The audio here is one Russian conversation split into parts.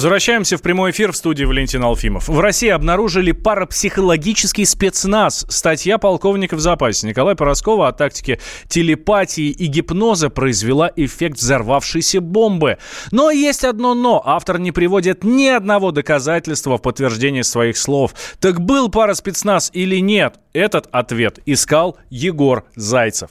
Возвращаемся в прямой эфир в студии Валентин Алфимов. В России обнаружили парапсихологический спецназ. Статья полковника в запасе Николая Пороскова о тактике телепатии и гипноза произвела эффект взорвавшейся бомбы. Но есть одно «но». Автор не приводит ни одного доказательства в подтверждение своих слов. Так был параспецназ или нет? Этот ответ искал Егор Зайцев.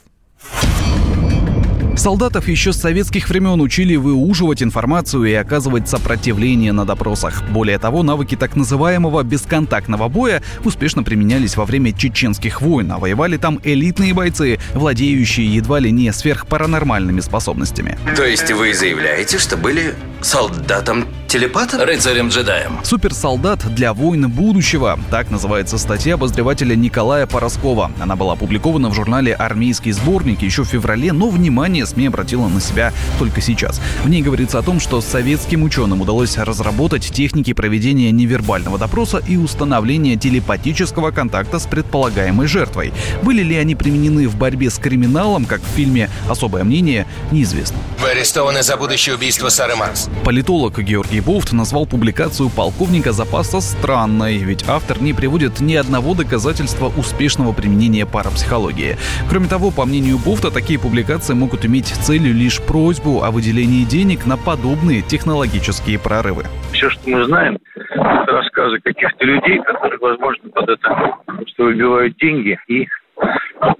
Солдатов еще с советских времен учили выуживать информацию и оказывать сопротивление на допросах. Более того, навыки так называемого бесконтактного боя успешно применялись во время чеченских войн, а воевали там элитные бойцы, владеющие едва ли не сверхпаранормальными способностями. То есть вы заявляете, что были солдатом телепатом? Рыцарем-джедаем. Суперсолдат для войн будущего. Так называется статья обозревателя Николая Пороскова. Она была опубликована в журнале «Армейский сборник» еще в феврале, но внимание СМИ обратила на себя только сейчас. В ней говорится о том, что советским ученым удалось разработать техники проведения невербального допроса и установления телепатического контакта с предполагаемой жертвой. Были ли они применены в борьбе с криминалом, как в фильме «Особое мнение», неизвестно. Вы арестованы за будущее убийство Сары Маркс. Политолог Георгий Бофт назвал публикацию полковника запаса странной, ведь автор не приводит ни одного доказательства успешного применения парапсихологии. Кроме того, по мнению Бофта, такие публикации могут иметь целью лишь просьбу о выделении денег на подобные технологические прорывы. Все, что мы знаем, это рассказы каких-то людей, которые, возможно, под это просто выбивают деньги и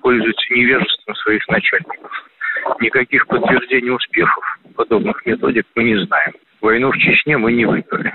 пользуются невежеством своих начальников. Никаких подтверждений успехов подобных методик мы не знаем. Войну в Чечне мы не выиграли.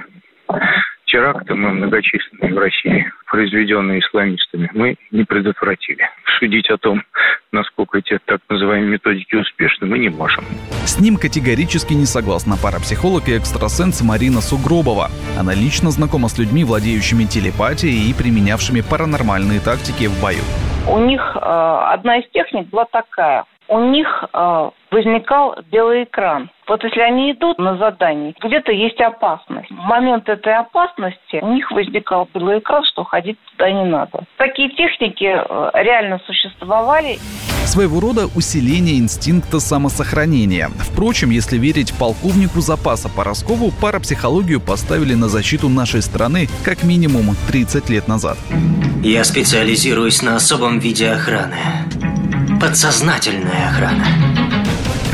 Теракты мы многочисленные в России, произведенные исламистами, мы не предотвратили. Судить о том, насколько эти так называемые методики успешны, мы не можем. С ним категорически не согласна парапсихолог и экстрасенс Марина Сугробова. Она лично знакома с людьми, владеющими телепатией и применявшими паранормальные тактики в бою. У них э, одна из техник была такая. У них э, возникал белый экран. Вот если они идут на задание, где-то есть опасность. В момент этой опасности у них возникал белый экран, что ходить туда не надо. Такие техники э, реально существовали. Своего рода усиление инстинкта самосохранения. Впрочем, если верить полковнику запаса Пороскову, парапсихологию поставили на защиту нашей страны как минимум 30 лет назад. Я специализируюсь на особом виде охраны. Подсознательная охрана.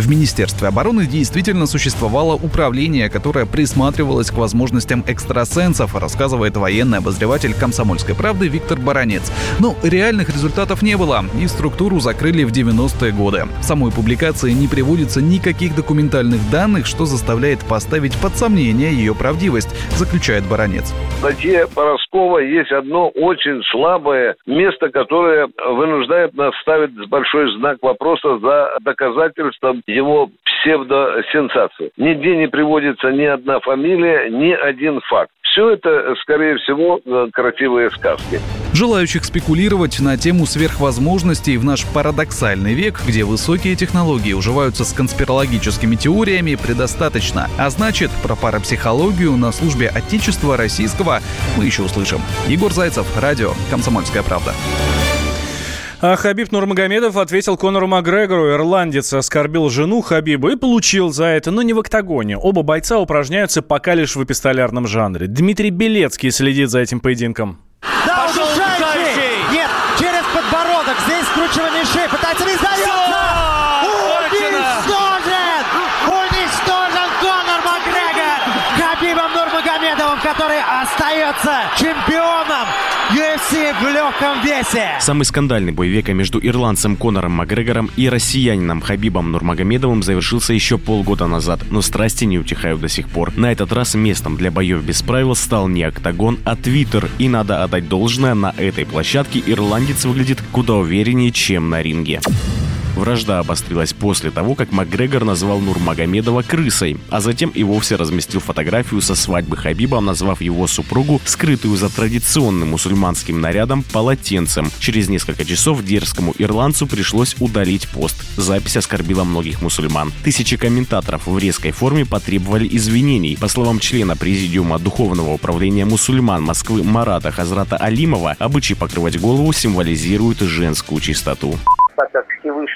В Министерстве обороны действительно существовало управление, которое присматривалось к возможностям экстрасенсов, рассказывает военный обозреватель «Комсомольской правды» Виктор Баранец. Но реальных результатов не было, и структуру закрыли в 90-е годы. В самой публикации не приводится никаких документальных данных, что заставляет поставить под сомнение ее правдивость, заключает Баранец. В статье Пороскова есть одно очень слабое место, которое вынуждает нас ставить большой знак вопроса за доказательством его псевдосенсацию. Нигде не приводится ни одна фамилия, ни один факт. Все это, скорее всего, э, красивые сказки. Желающих спекулировать на тему сверхвозможностей в наш парадоксальный век, где высокие технологии уживаются с конспирологическими теориями, предостаточно. А значит, про парапсихологию на службе Отечества Российского мы еще услышим. Егор Зайцев, радио «Комсомольская правда». А Хабиб Нурмагомедов ответил Конору Макгрегору. Ирландец оскорбил жену Хабиба и получил за это, но не в октагоне. Оба бойца упражняются пока лишь в эпистолярном жанре. Дмитрий Белецкий следит за этим поединком. Да, Пошел! Нет, через подбородок. Здесь скручивание шеи. Пытается который остается чемпионом UFC в легком весе. Самый скандальный бой века между ирландцем Конором Макгрегором и россиянином Хабибом Нурмагомедовым завершился еще полгода назад, но страсти не утихают до сих пор. На этот раз местом для боев без правил стал не октагон, а твиттер, и надо отдать должное, на этой площадке ирландец выглядит куда увереннее, чем на ринге. Вражда обострилась после того, как Макгрегор назвал Нурмагомедова крысой, а затем и вовсе разместил фотографию со свадьбы Хабиба, назвав его супругу, скрытую за традиционным мусульманским нарядом, полотенцем. Через несколько часов дерзкому ирландцу пришлось удалить пост. Запись оскорбила многих мусульман. Тысячи комментаторов в резкой форме потребовали извинений. По словам члена Президиума Духовного управления мусульман Москвы Марата Хазрата Алимова, обычай покрывать голову символизирует женскую чистоту так как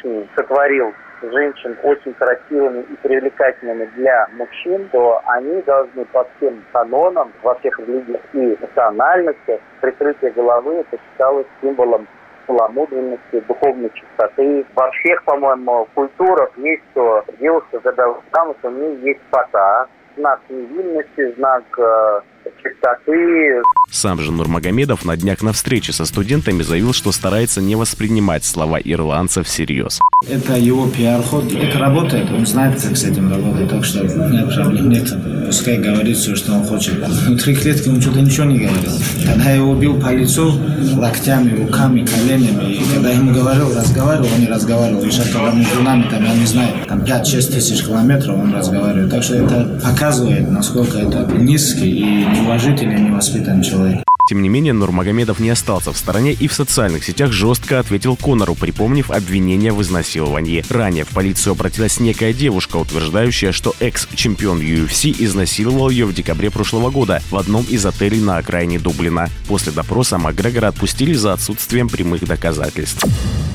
Всевышний сотворил женщин очень красивыми и привлекательными для мужчин, то они должны по всем канонам, во всех религиях и национальностях, прикрытие головы это считалось символом целомудренности, духовной чистоты. Во всех, по-моему, культурах есть, что девушка, когда замуж, у нее есть фата, знак невинности, знак э, чистоты. Сам же Нурмагомедов на днях на встрече со студентами заявил, что старается не воспринимать слова ирландцев всерьез. Это его пиар-ход. Это работает, он знает, как с этим работать, так что нет проблем нет. Пускай говорит все, что он хочет. Внутри клетки он что-то ничего не говорил. Когда я его бил по лицу локтями, руками, коленями, и когда я ему говорил, разговаривал, он не разговаривал. И сейчас, когда между нами, там, я не знаю, там 5-6 тысяч километров он разговаривает. Так что это показывает, насколько это низкий и неуважительный, невоспитанный человек. Тем не менее, Нурмагомедов не остался в стороне и в социальных сетях жестко ответил Конору, припомнив обвинение в изнасиловании. Ранее в полицию обратилась некая девушка, утверждающая, что экс-чемпион UFC изнасиловал ее в декабре прошлого года в одном из отелей на окраине Дублина. После допроса Макгрегора отпустили за отсутствием прямых доказательств.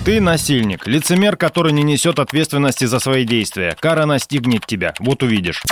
Ты насильник, лицемер, который не несет ответственности за свои действия. Кара настигнет тебя, вот увидишь.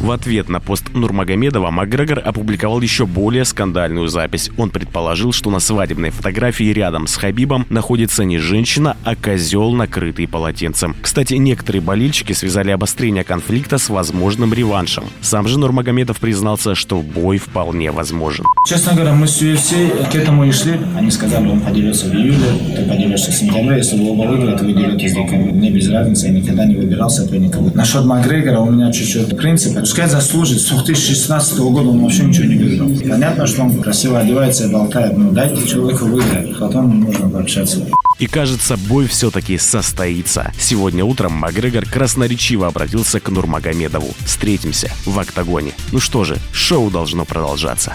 В ответ на пост Нурмагомедова Макгрегор опубликовал еще более скандальную запись. Он предположил, что на свадебной фотографии рядом с Хабибом находится не женщина, а козел, накрытый полотенцем. Кстати, некоторые болельщики связали обострение конфликта с возможным реваншем. Сам же Нурмагомедов признался, что бой вполне возможен. Честно говоря, мы с UFC к этому и шли. Они сказали, он поделился в июле, ты поделишься в сентябре. Если вы оба выиграете, вы делитесь в декабре. Мне без разницы, я никогда не выбирал соперника. Насчет Макгрегора у меня чуть-чуть принцип Пускай заслужит. С 2016 года он вообще ничего не выиграл. Понятно, что он красиво одевается и болтает. Но дайте человеку выиграть. Потом можно пообщаться. И кажется, бой все-таки состоится. Сегодня утром Макгрегор красноречиво обратился к Нурмагомедову. Встретимся в октагоне. Ну что же, шоу должно продолжаться.